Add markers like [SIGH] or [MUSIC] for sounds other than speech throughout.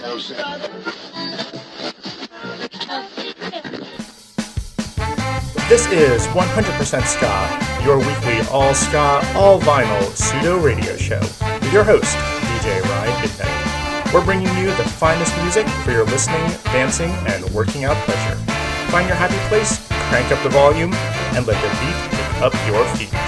This is 100% Ska, your weekly all ska, all vinyl pseudo radio show with your host, DJ Ryan Midnight. We're bringing you the finest music for your listening, dancing, and working out pleasure. Find your happy place, crank up the volume, and let the beat pick up your feet.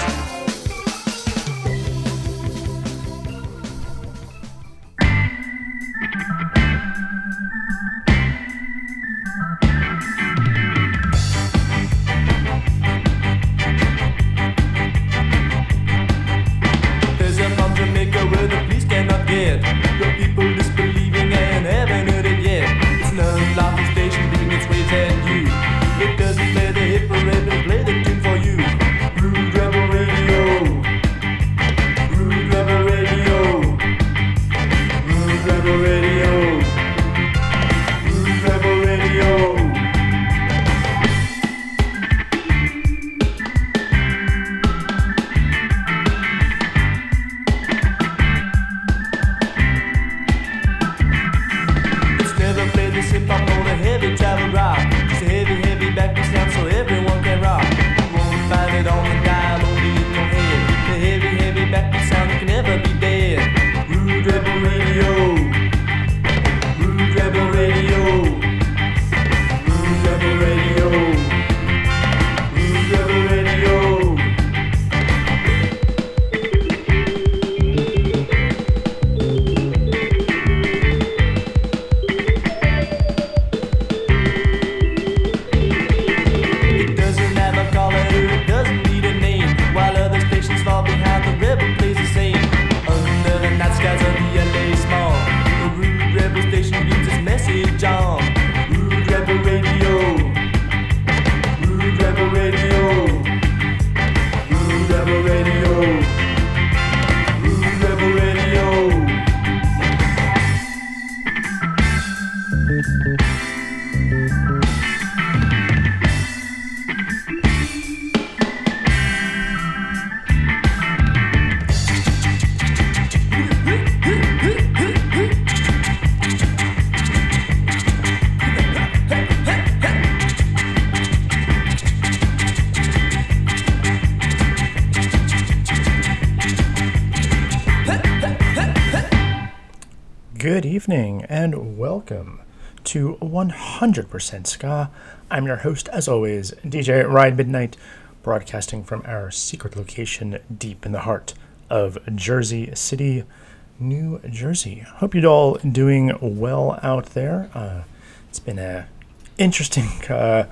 Welcome to 100% Ska. I'm your host, as always, DJ Ryan Midnight, broadcasting from our secret location deep in the heart of Jersey City, New Jersey. Hope you're all doing well out there. Uh, it's been a interesting [LAUGHS] uh,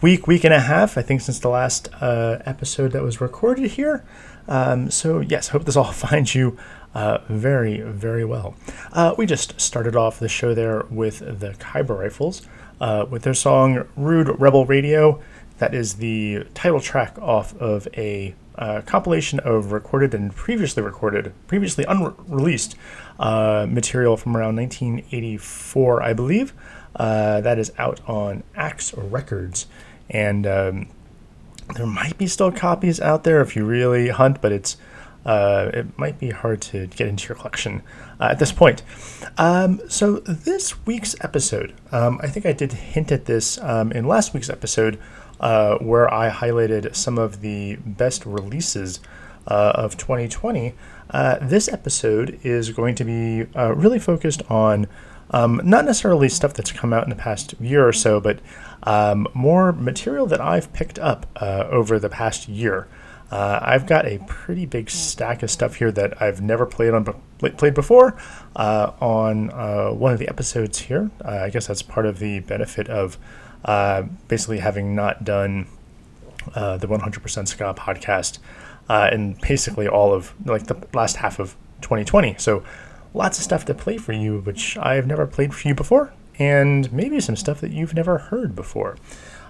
week, week and a half, I think, since the last uh, episode that was recorded here. Um, so, yes, hope this all [LAUGHS] finds you uh, very, very well. Uh, we just started off the show there with the Khyber Rifles uh, with their song Rude Rebel Radio. That is the title track off of a uh, compilation of recorded and previously recorded, previously unreleased uh, material from around 1984, I believe. Uh, that is out on Axe Records. And um, there might be still copies out there if you really hunt, but it's uh, it might be hard to get into your collection uh, at this point. Um, so this week's episode, um, I think I did hint at this um, in last week's episode, uh, where I highlighted some of the best releases uh, of 2020. Uh, this episode is going to be uh, really focused on um, not necessarily stuff that's come out in the past year or so, but um, more material that I've picked up over the past year. Uh, I've got a pretty big stack of stuff here that I've never played on played before uh, on uh, one of the episodes here. Uh, I guess that's part of the benefit of uh, basically having not done uh, the 100% Ska podcast in basically all of like the last half of 2020. So lots of stuff to play for you, which I've never played for you before, and maybe some stuff that you've never heard before.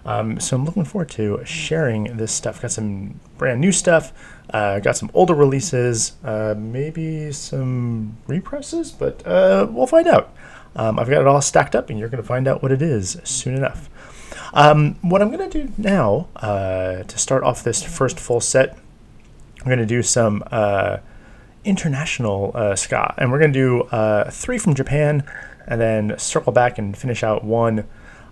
Um, so I'm looking forward to sharing this stuff. Got some brand new stuff, uh, got some older releases, uh, maybe some represses, but uh, we'll find out. Um, I've got it all stacked up, and you're going to find out what it is soon enough. Um, what I'm going to do now uh, to start off this first full set, I'm going to do some uh, international uh, ska, and we're going to do three from Japan, and then circle back and finish out one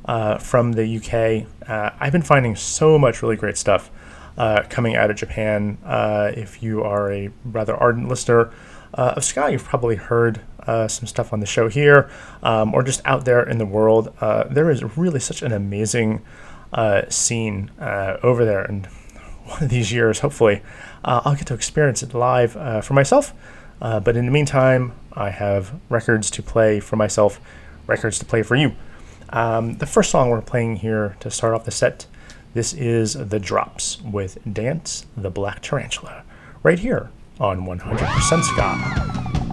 uh, from the UK. Uh, I've been finding so much really great stuff uh, coming out of Japan. Uh, if you are a rather ardent listener uh, of ska, you've probably heard uh, some stuff on the show here um, or just out there in the world. there is really such an amazing scene over there, and one of these years, hopefully, I'll get to experience it live for myself. but in the meantime, I have records to play for myself, records to play for you. Um, the first song we're playing here to start off the set, this is The Drops with Dance the Black Tarantula, right here on 100% Ska.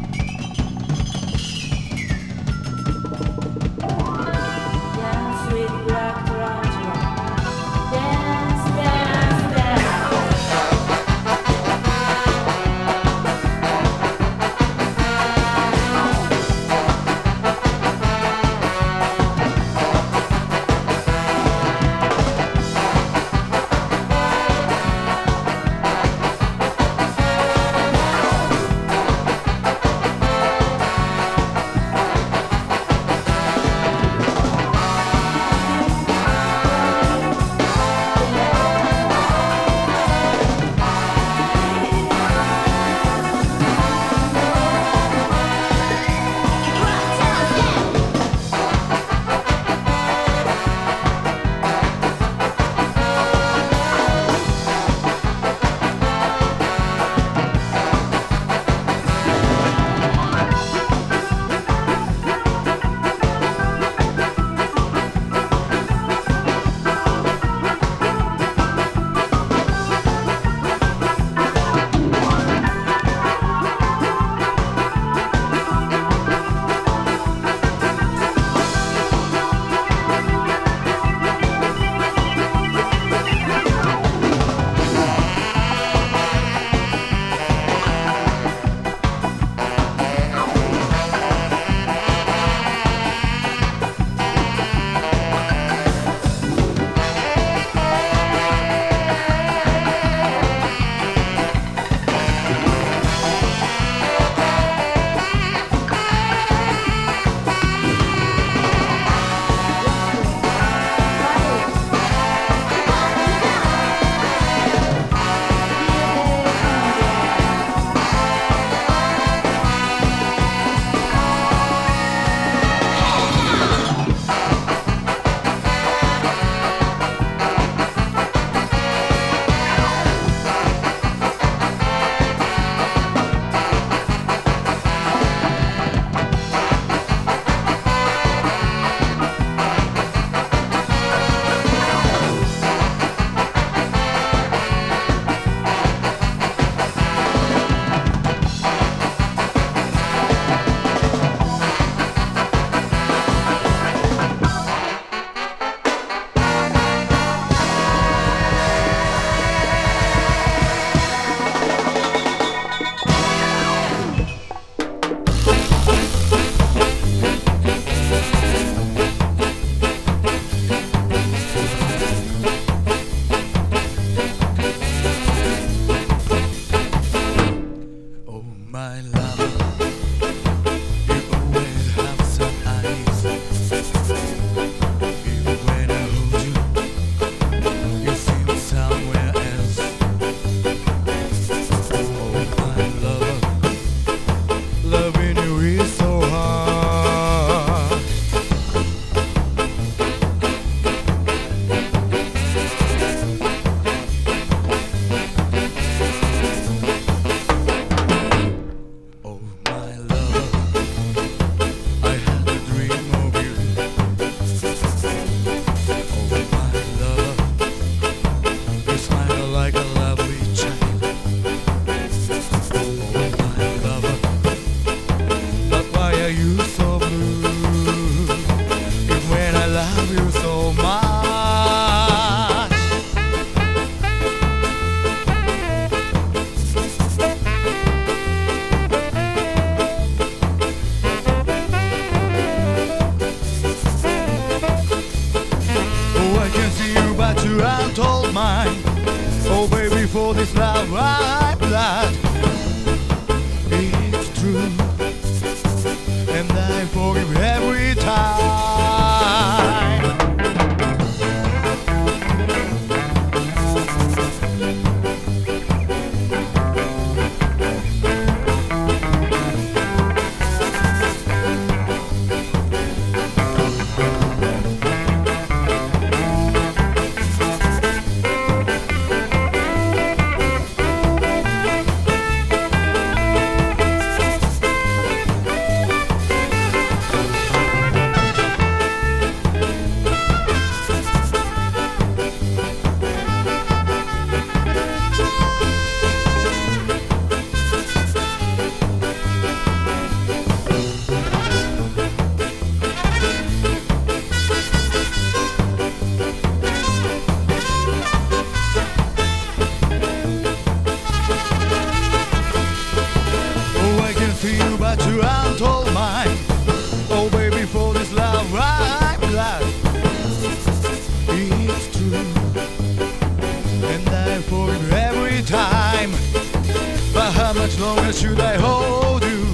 Should I hold you?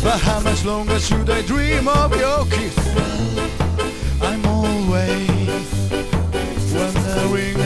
But how much longer should I dream of your kiss? I'm always wondering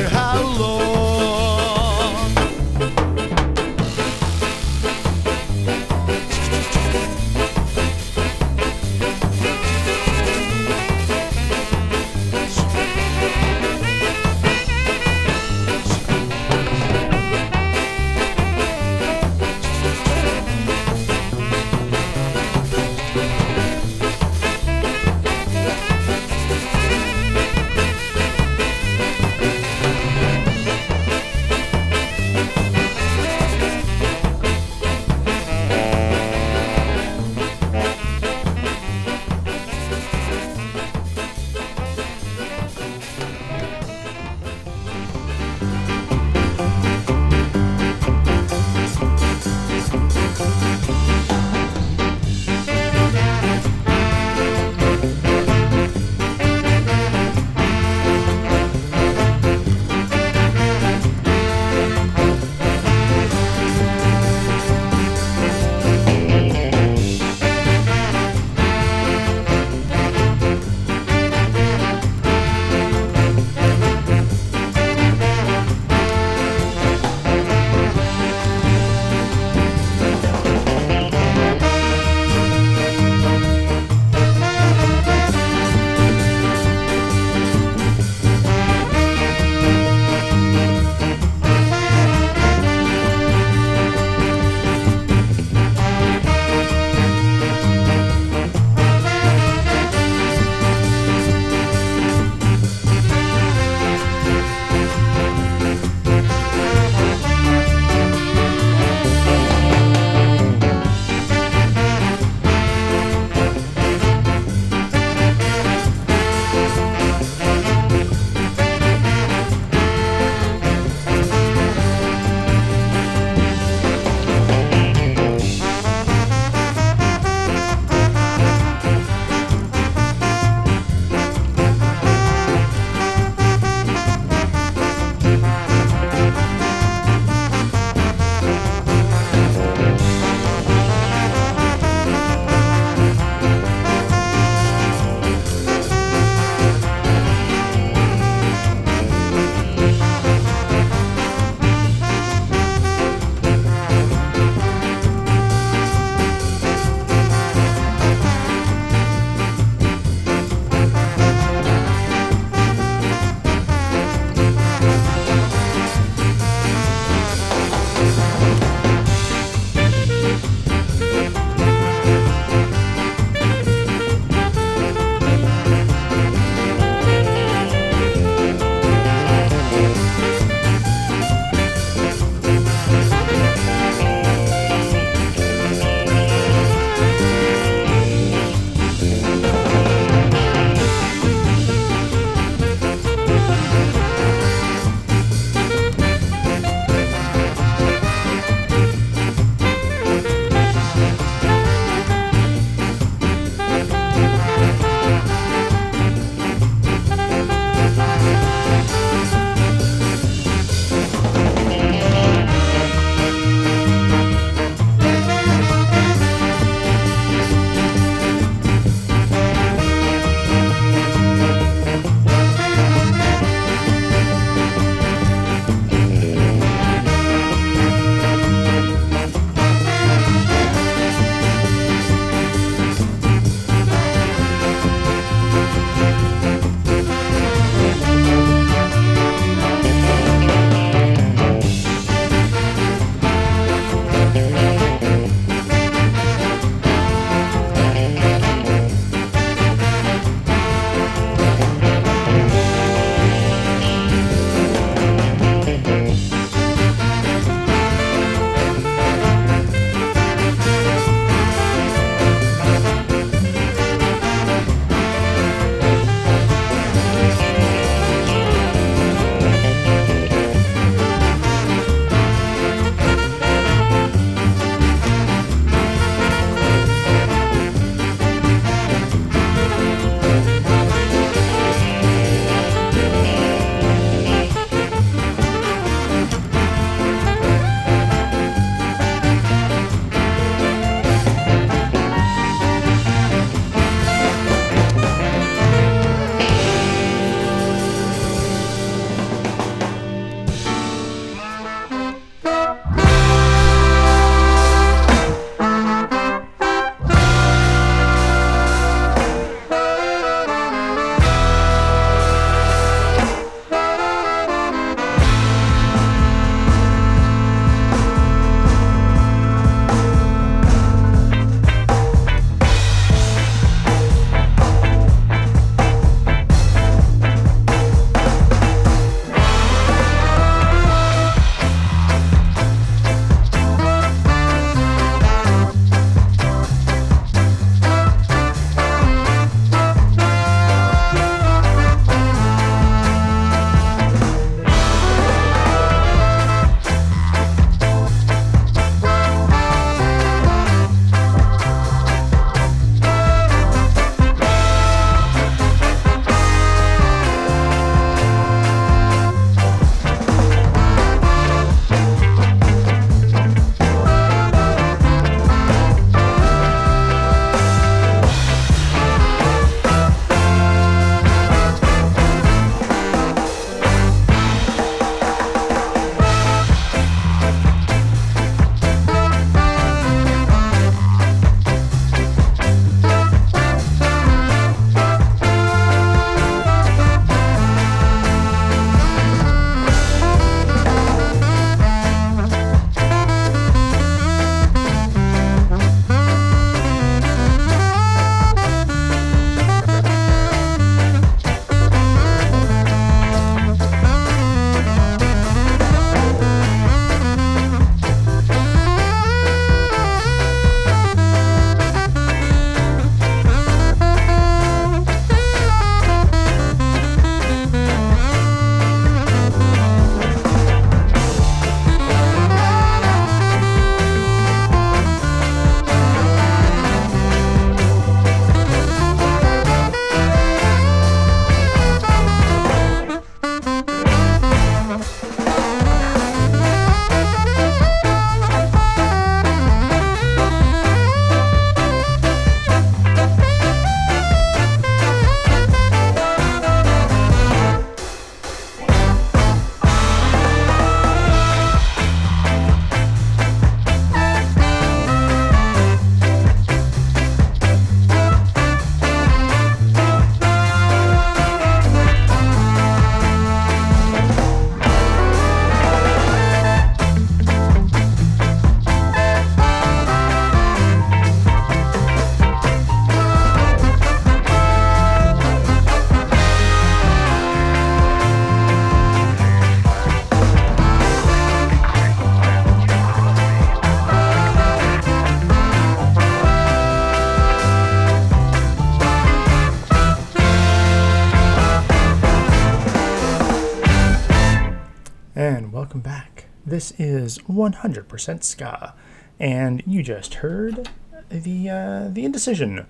This is 100% Ska, and you just heard the uh, the Indecision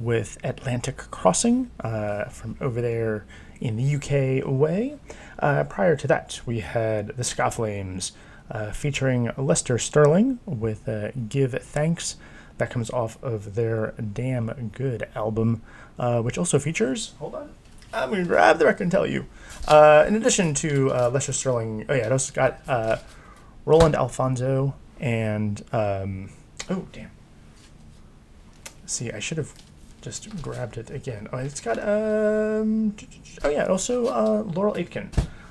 with Atlantic Crossing uh, from over there in the UK way. Uh, prior to that, we had the Ska Flames uh, featuring Lester Sterling with uh, Give Thanks. That comes off of their Damn Good album, uh, which also features. Hold on. I'm to grab the record and tell you. Uh, in addition to uh, Lester Sterling, oh yeah, it also got uh, Roland Alphonso and. Um, oh, damn. See, I should have just grabbed it again. Oh, it's got. Um, oh yeah, also uh, Laurel Aitken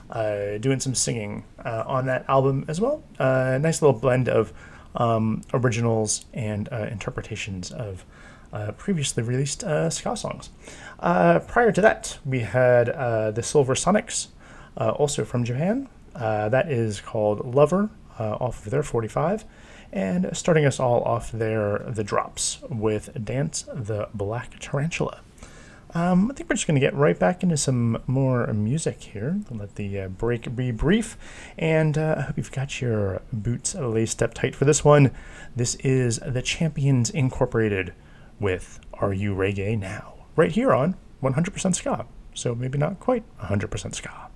uh, doing some singing uh, on that album as well. Uh, nice little blend of um, originals and uh, interpretations of uh, previously released uh, ska songs. Prior to that, we had the Silver Sonics, also from Japan. That is called Lover, uh, off of their 45. And starting us all off there, The Drops with Dance the Black Tarantula. Um, I think we're just going to get right back into some more music here. Let the uh, break be brief. And uh, I hope you've got your boots laced up tight for this one. This is The Champions Incorporated with Are You Reggae Now? Right here on 100% Ska. So maybe not quite 100% Ska.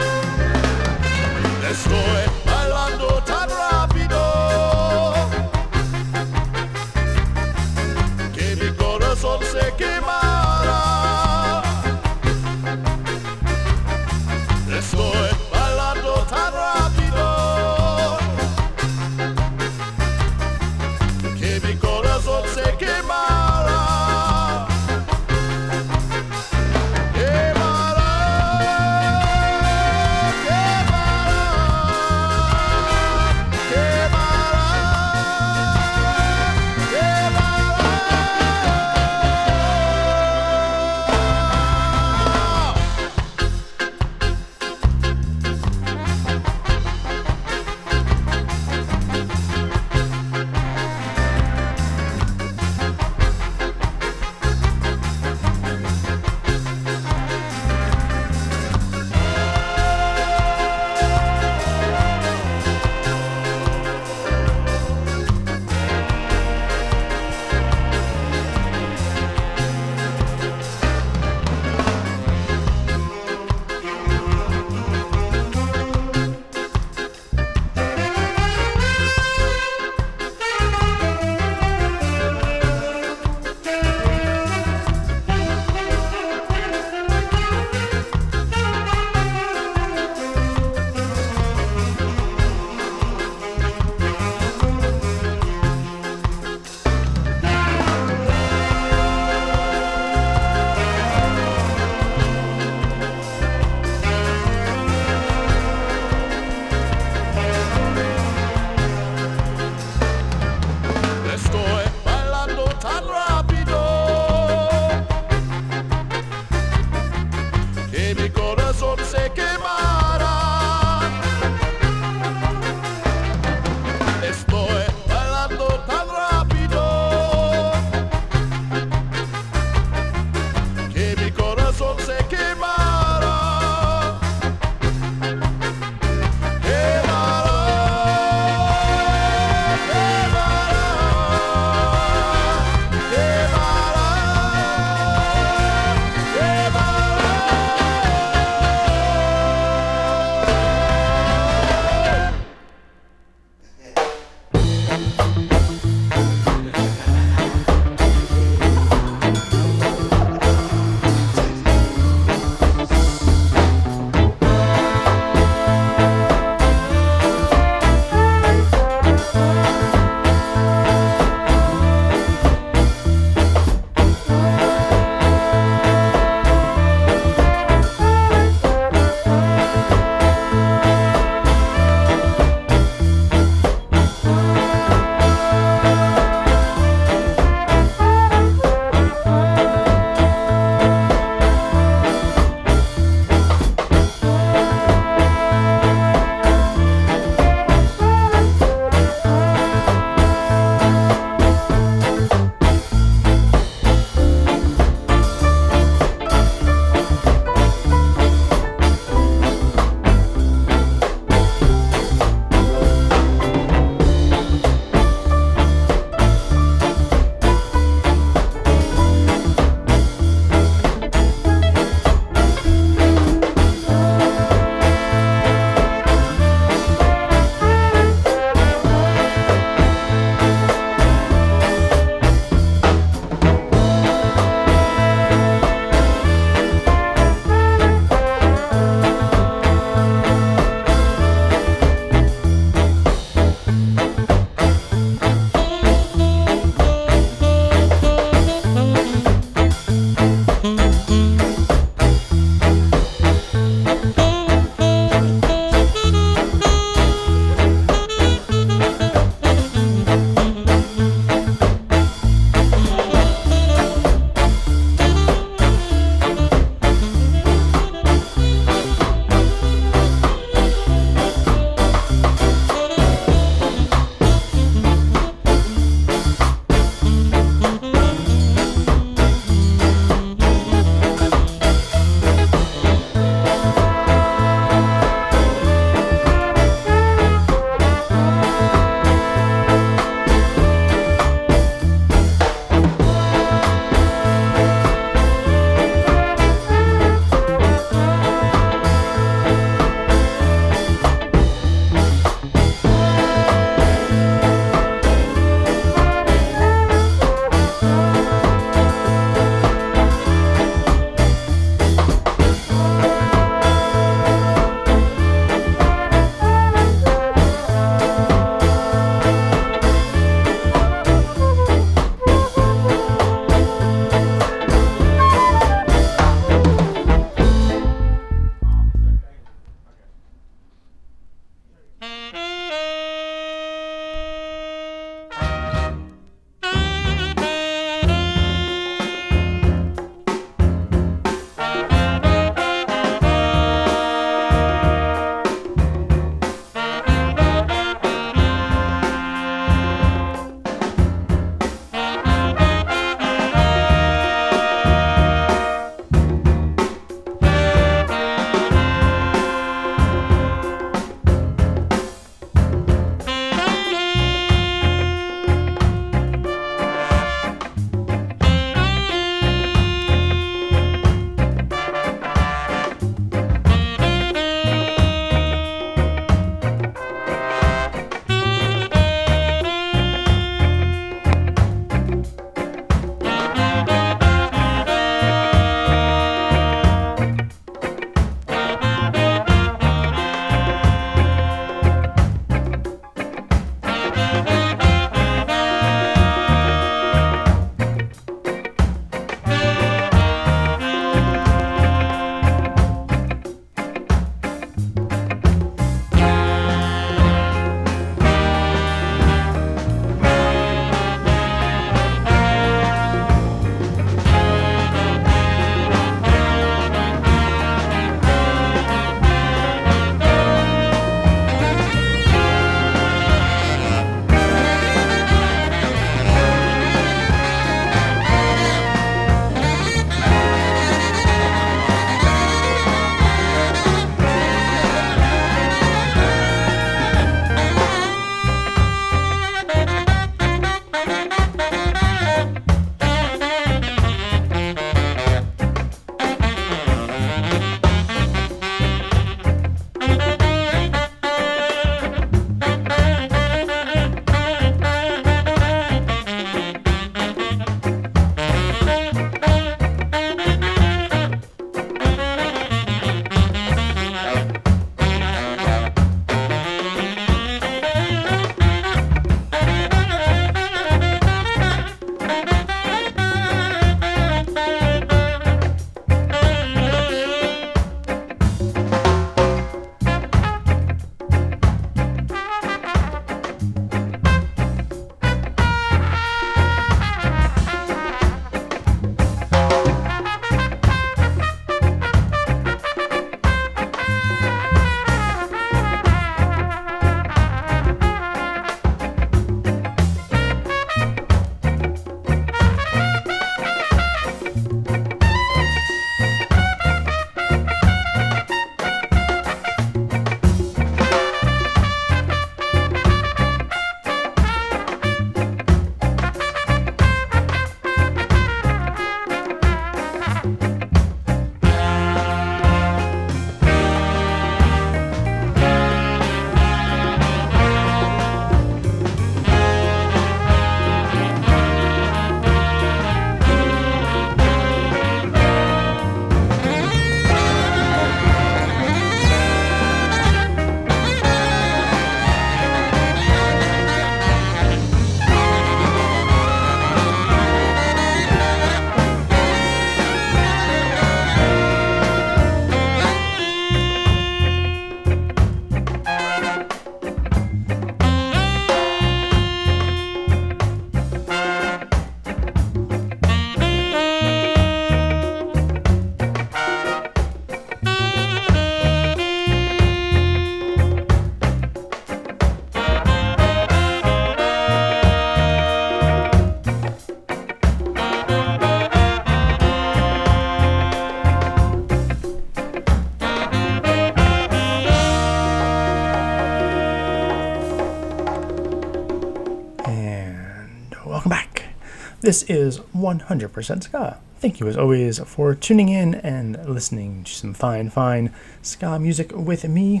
This is 100% Ska. Thank you, as always, for tuning in and listening to some fine, fine ska music with me.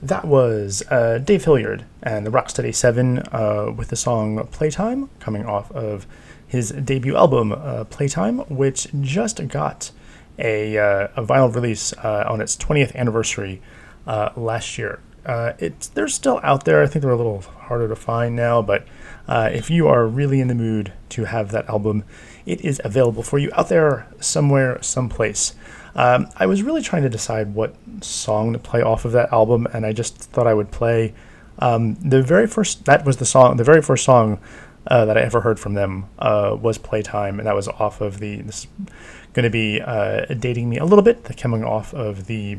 That was uh, Dave Hillyard and the Rocksteady 7 uh, with the song Playtime, coming off of his debut album, uh, Playtime, which just got a, uh, a vinyl release uh, on its 20th anniversary uh, last year. Uh, it's they're still out there. I think they're a little harder to find now, but uh, if you are really in the mood to have that album, it is available for you out there somewhere, someplace. Um, I was really trying to decide what song to play off of that album, and I just thought I would play um, the very first. That was the song. The very first song uh, that I ever heard from them uh, was "Playtime," and that was off of the. This is going to be uh, dating me a little bit. Coming off of the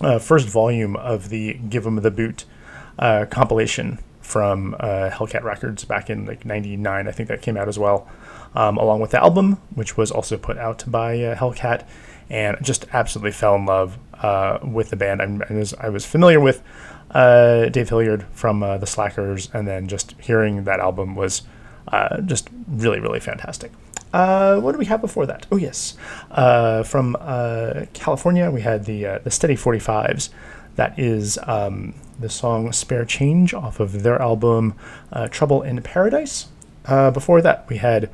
uh, first volume of the "Give 'Em the Boot" uh, compilation from uh, Hellcat Records back in like '99. I think that came out as well, um, along with the album, which was also put out by uh, Hellcat, and just absolutely fell in love uh, with the band. I'm, I, was, I was familiar with uh, Dave Hillyard from the Slackers, and then just hearing that album was just really, really fantastic. Uh, what do we have before that? Oh yes, uh, from uh, California we had the uh, the Steady Forty Fives. That is um, the song "Spare Change" off of their album uh, "Trouble in Paradise." Uh, before that we had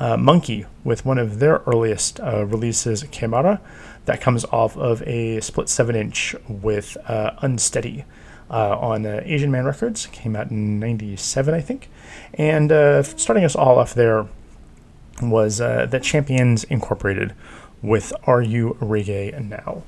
Monkey with one of their earliest releases, Camara, that comes off of a split seven inch with Unsteady. Uh, on uh, Asian Man Records, came out in '97, I think, and uh, starting us all off there was uh, the Champions Incorporated with Are You Reggae Now?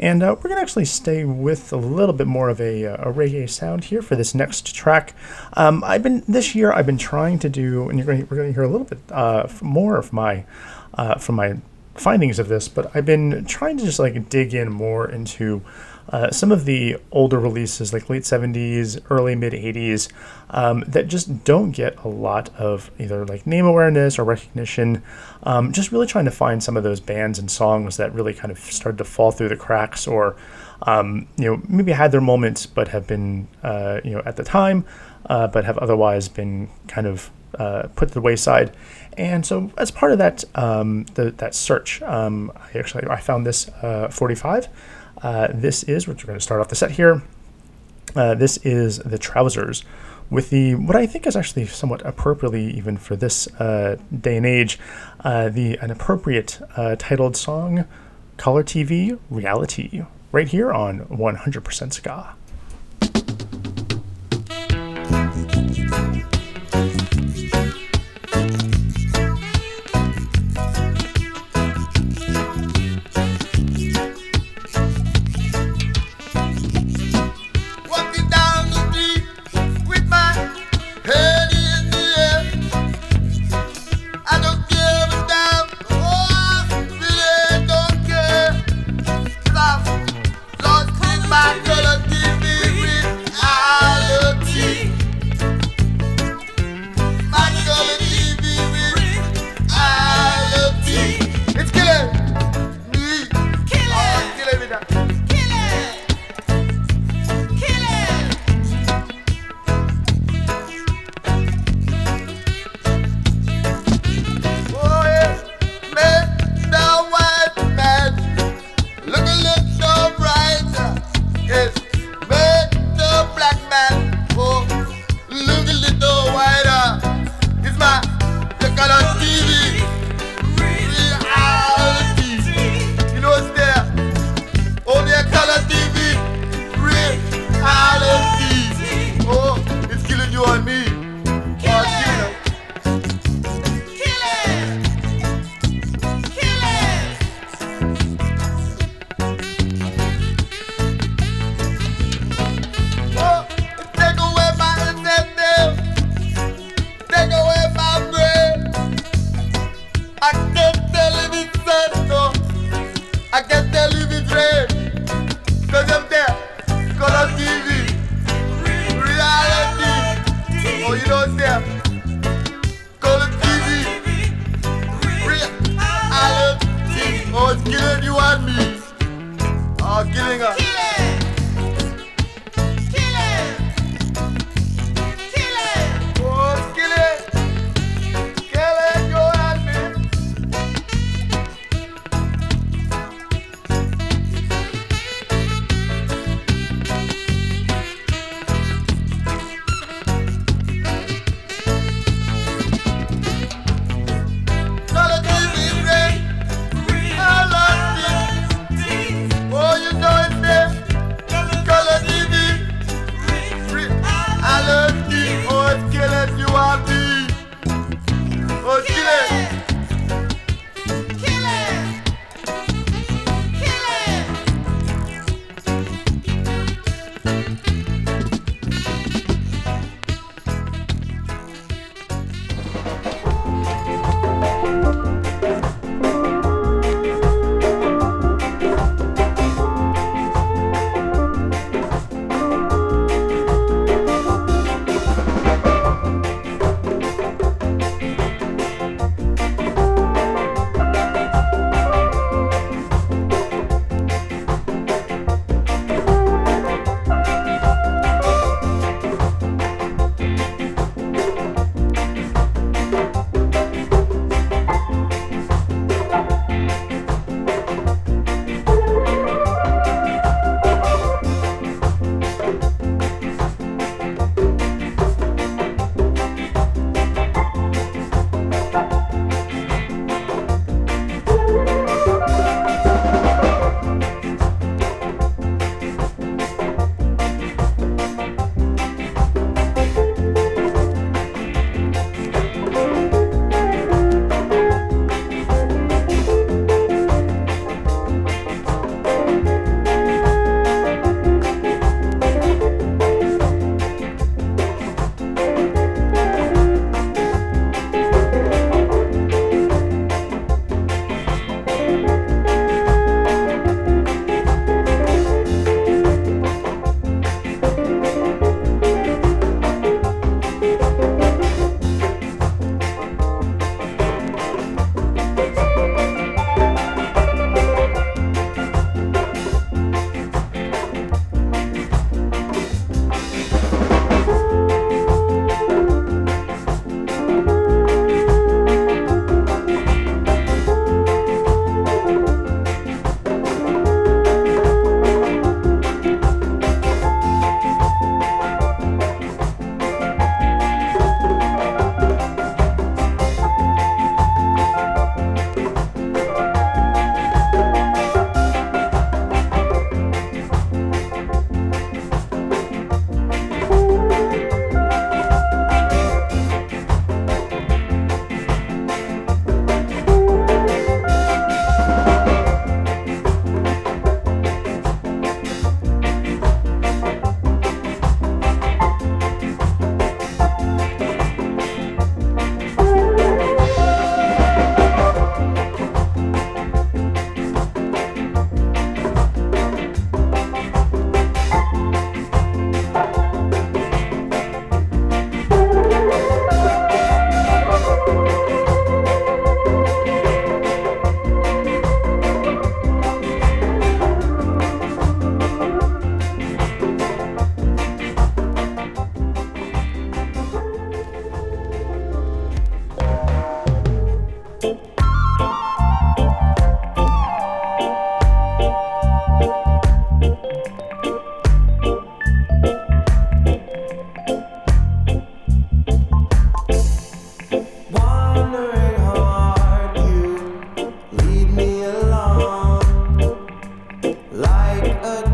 And uh, we're going to actually stay with a little bit more of a, uh, a reggae sound here for this next track. Um, I've been this year. I've been trying to do, and you're going we're going to hear a little bit uh, more of my uh, from my findings of this. But I've been trying to just like dig in more into uh, some of the older releases, like late 70s, early mid 80s, um, that just don't get a lot of either like name awareness or recognition. Um, just really trying to find some of those bands and songs that really kind of started to fall through the cracks or, um, you know, maybe had their moments but have been, uh, you know, at the time, uh, but have otherwise been kind of uh, put to the wayside. And so, as part of that um, the, that search, um, I actually I found this uh, 45. Uh, this is which we're going to start off the set here. Uh, this is the trousers with the what I think is actually somewhat appropriately even for this uh, day and age, uh, the an appropriate uh, titled song, Color TV Reality, right here on 100% Ska.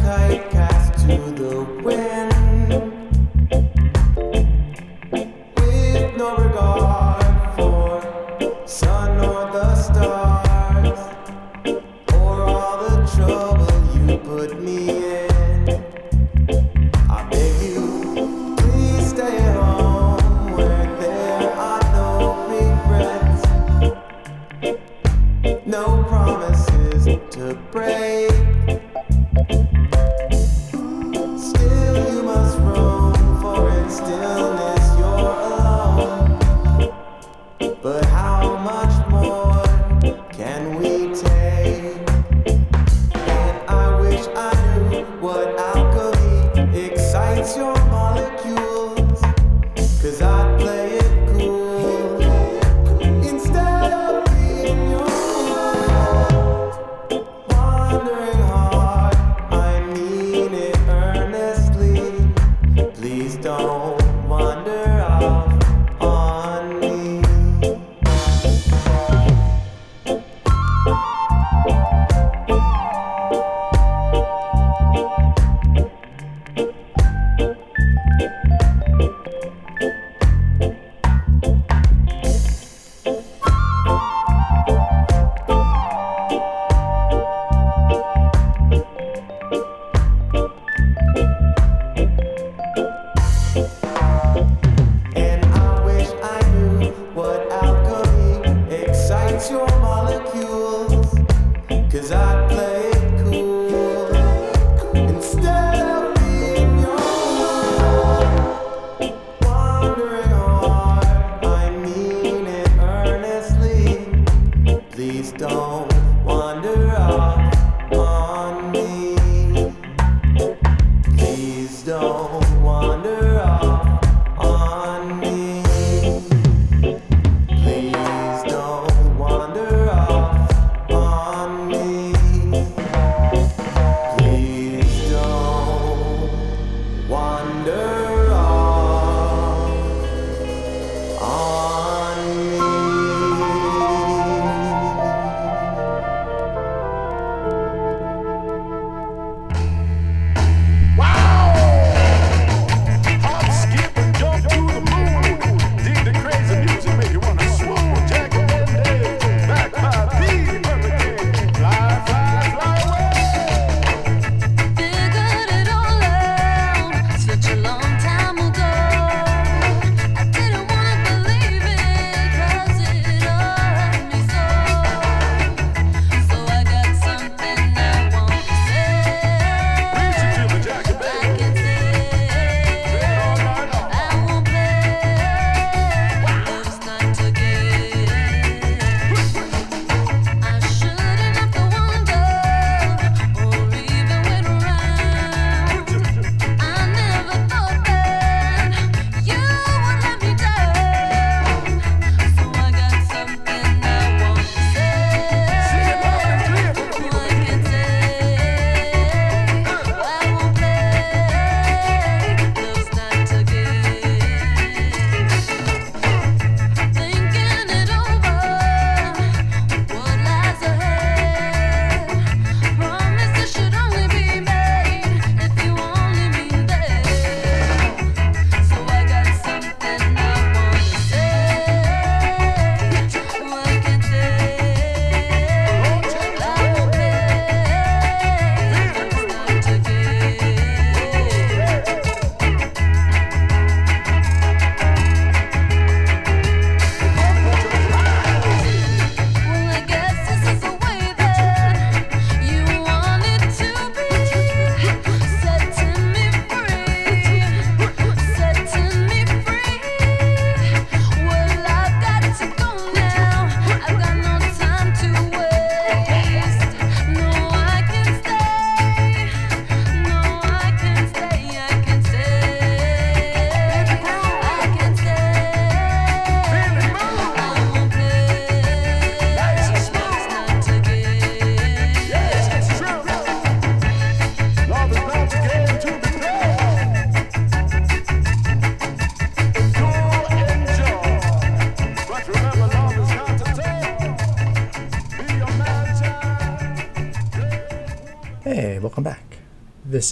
night.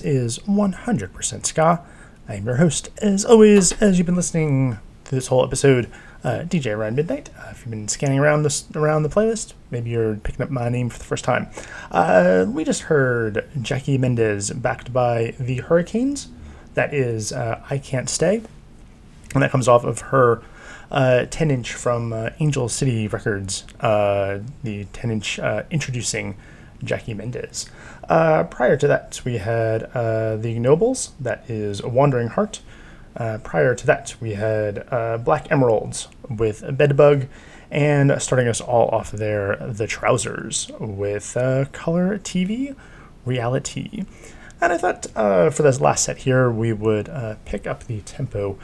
Is 100% Ska. I am your host, as always, as you've been listening to this whole episode, uh, DJ Around Midnight. Uh, if you've been scanning around this around the playlist, maybe you're picking up my name for the first time. Uh, we just heard Jackie Mendez backed by the Hurricanes. That is uh, I Can't Stay. And that comes off of her uh, 10 inch from uh, Angel City Records, the 10 inch introducing Jackie Mendez. Uh, prior to that, we had uh, The Ignobles, that is Wandering Heart. Uh, prior to that, we had uh, Black Emeralds with Bedbug. And starting us all off there, The Trousers with uh, Color TV Reality. And I thought uh, for this last set here, we would pick up the tempo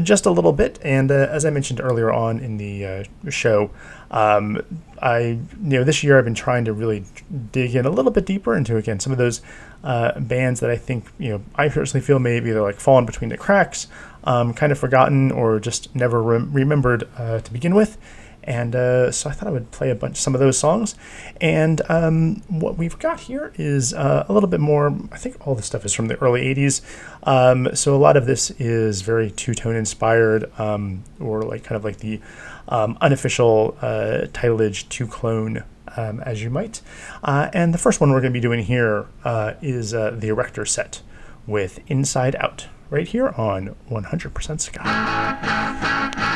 just a little bit. And as I mentioned earlier on in the show, um, I you know this year I've been trying to really dig in a little bit deeper into again some of those uh, bands that I think you know I personally feel maybe they're like fallen between the cracks, um, kind of forgotten or just never rem- remembered uh, to begin with. And uh, so I thought I would play a bunch, some of those songs. And um, what we've got here is uh, a little bit more. I think all this stuff is from the early '80s. Um, so a lot of this is very two-tone inspired, um, or like kind of like the um, unofficial uh, titleage to clone, um, as you might. Uh, and the first one we're going to be doing here uh, is uh, the Erector set with Inside Out right here on 100% Ska.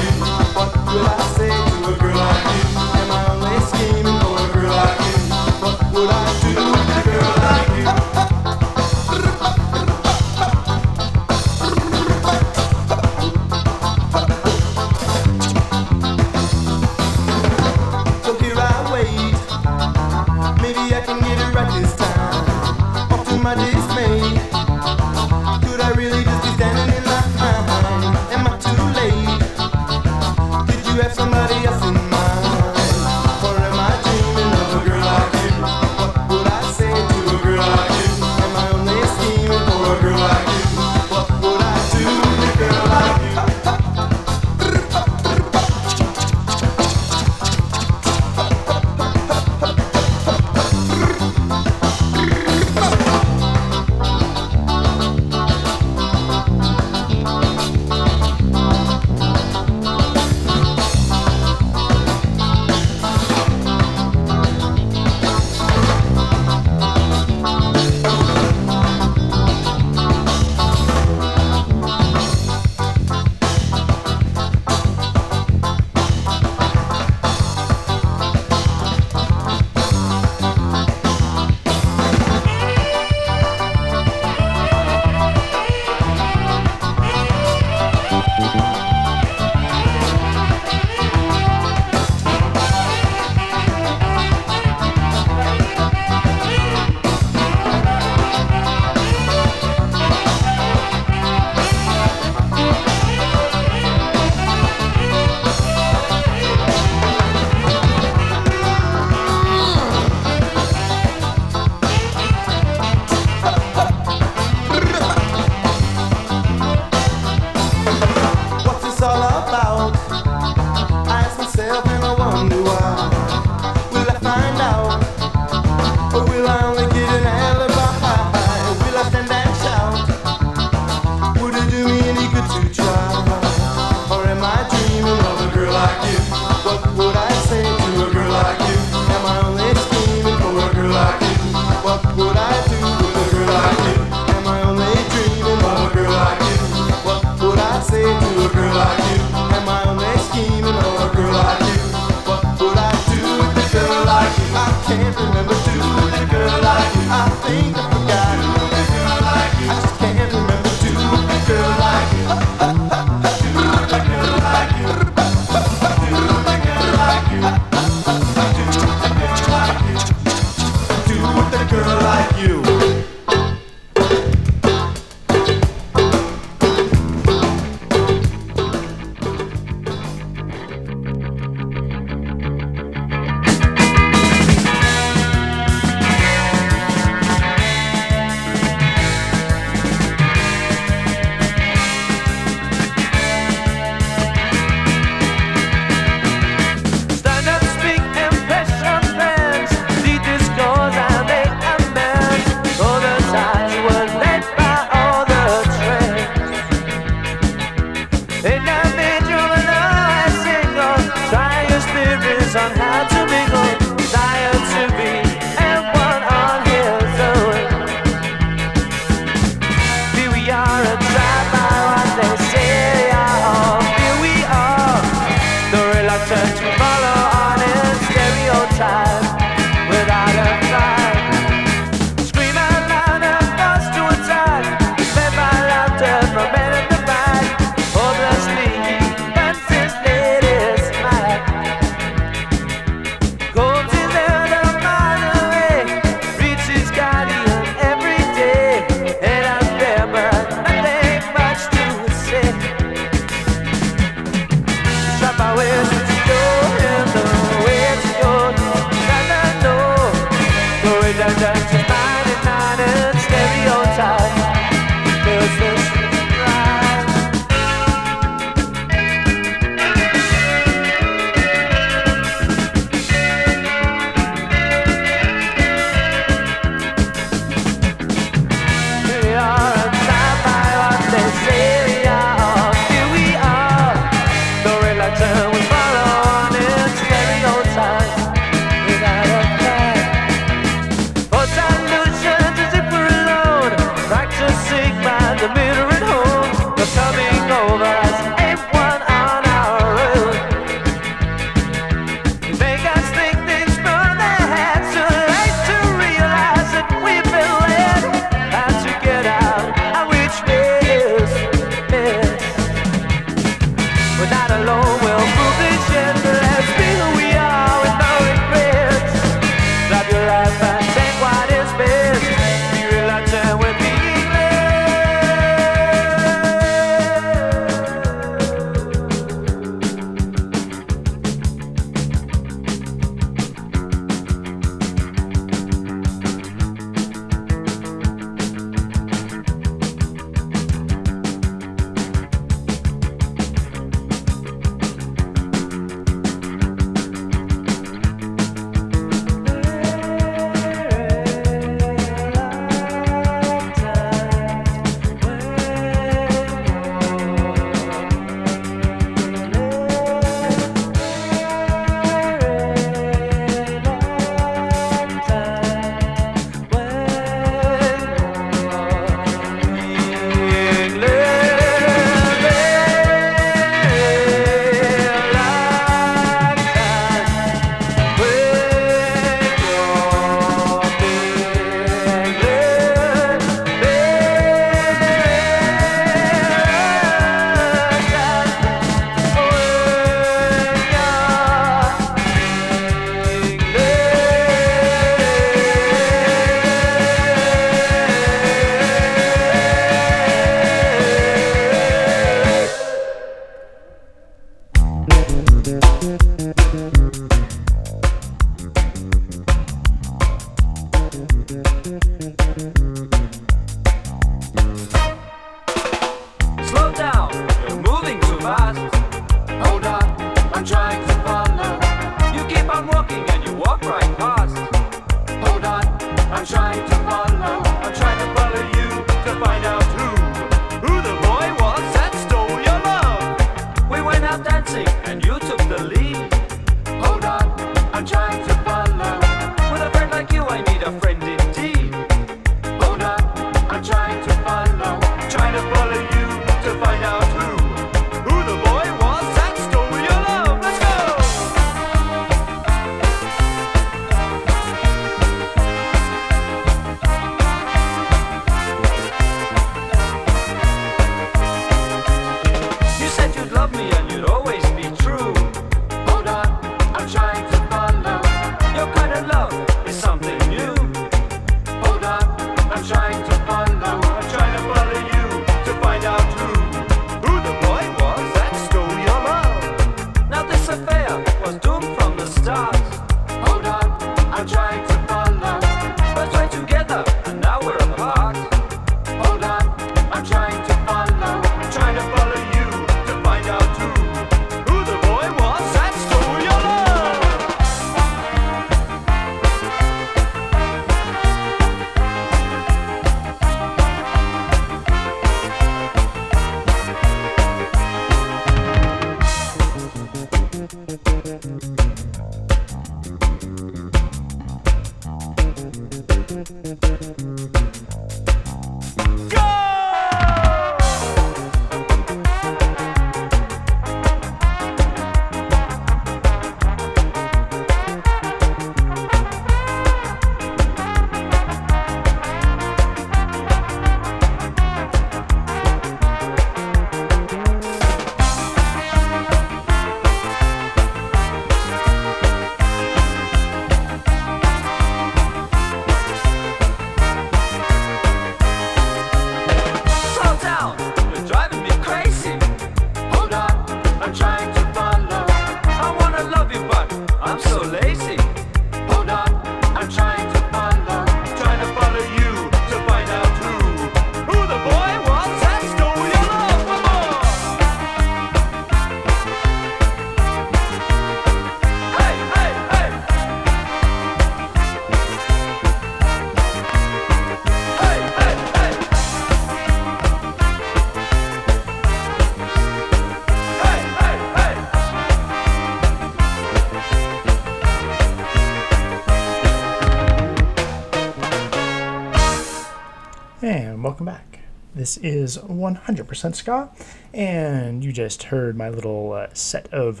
This is 100% Ska, and you just heard my little uh, set of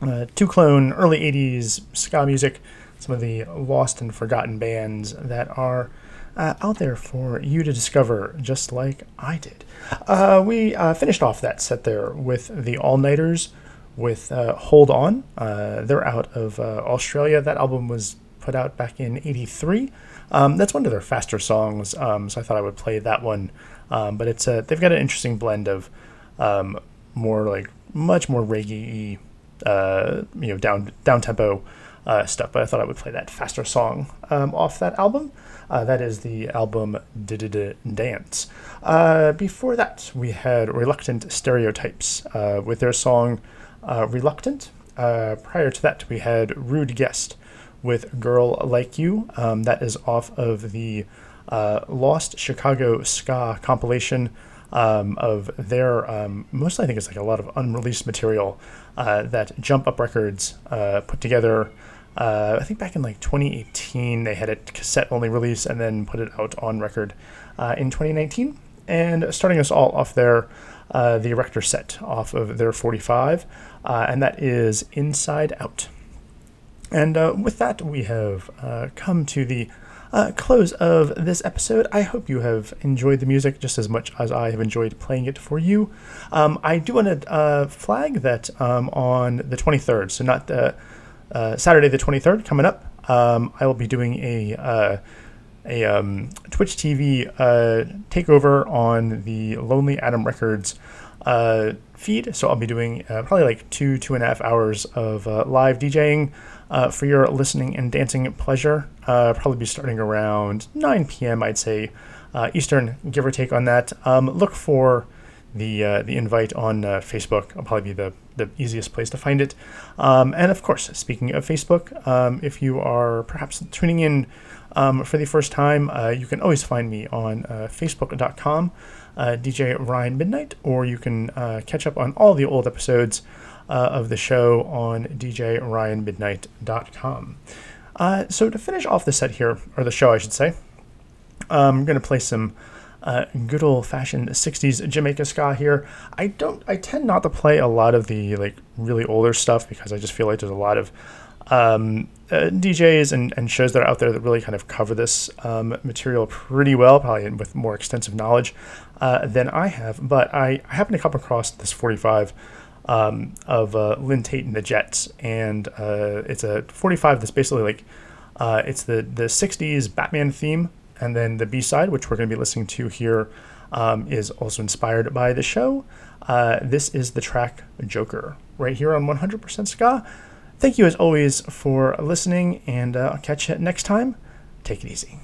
uh, two tone early 80s ska music, some of the lost and forgotten bands that are uh, out there for you to discover, just like I did. Uh, we uh, finished off that set there with the Allniters with uh, Hold On. They're out of Australia. That album was put out back in 83. Um, that's one of their faster songs, um, so I thought I would play that one. Um, but it's a, they've got an interesting blend of um, more like much more reggae uh, you know, down down tempo uh, stuff. But I thought I would play that faster song um, off that album. Uh, that is the album "Did Dance." Uh, before that, we had Reluctant Stereotypes uh, with their song uh, "Reluctant." Prior to that, we had Rude Guest with "Girl Like You." Um, that is off of the Lost Chicago Ska compilation um, of their um, mostly I think it's like a lot of unreleased material uh, that Jump Up Records uh, put together. Uh, I think back in like 2018 they had a cassette only release and then put it out on record uh, in 2019. And starting us all off there, uh, the Erector set off of their 45, uh, and that is Inside Out. And uh, with that, we have uh, come to the uh, close of this episode. I hope you have enjoyed the music just as much as I have enjoyed playing it for you. Um, I do want to uh, flag that um, on the 23rd, so not the, uh, Saturday the 23rd, coming up, um, I will be doing a uh, a um, Twitch TV uh, takeover on the Lonely Adam Records uh, feed. So I'll be doing uh, probably like two, two and a half hours of uh, live DJing uh, for your listening and dancing pleasure. Uh, probably be starting around 9 p.m., I'd say, Eastern, give or take on that. Um, look for the the invite on Facebook. will probably be the, the easiest place to find it. Um, and of course, speaking of Facebook, um, if you are perhaps tuning in um, for the first time, uh, you can always find me on uh, Facebook.com, uh, DJ Ryan Midnight, or you can uh, catch up on all the old episodes uh, of the show on DJRyanMidnight.com. Uh, so to finish off the set here, or the show, I should say, I'm going to play some uh, good old fashioned 60s Jamaica ska here. I don't, I tend not to play a lot of the like really older stuff because I just feel like there's a lot of um, uh, DJs and, and shows that are out there that really kind of cover this um, material pretty well, probably with more extensive knowledge uh, than I have. But I, I to come across this 45 um, of uh, Lynn Taitt and the Jets, and uh, it's a 45 that's basically like uh, it's the the 60s Batman theme, and then the B side, which we're going to be listening to here, um, is also inspired by the show. Uh, this is the track Joker right here on 100% Ska. Thank you as always for listening, and uh, I'll catch you next time. Take it easy.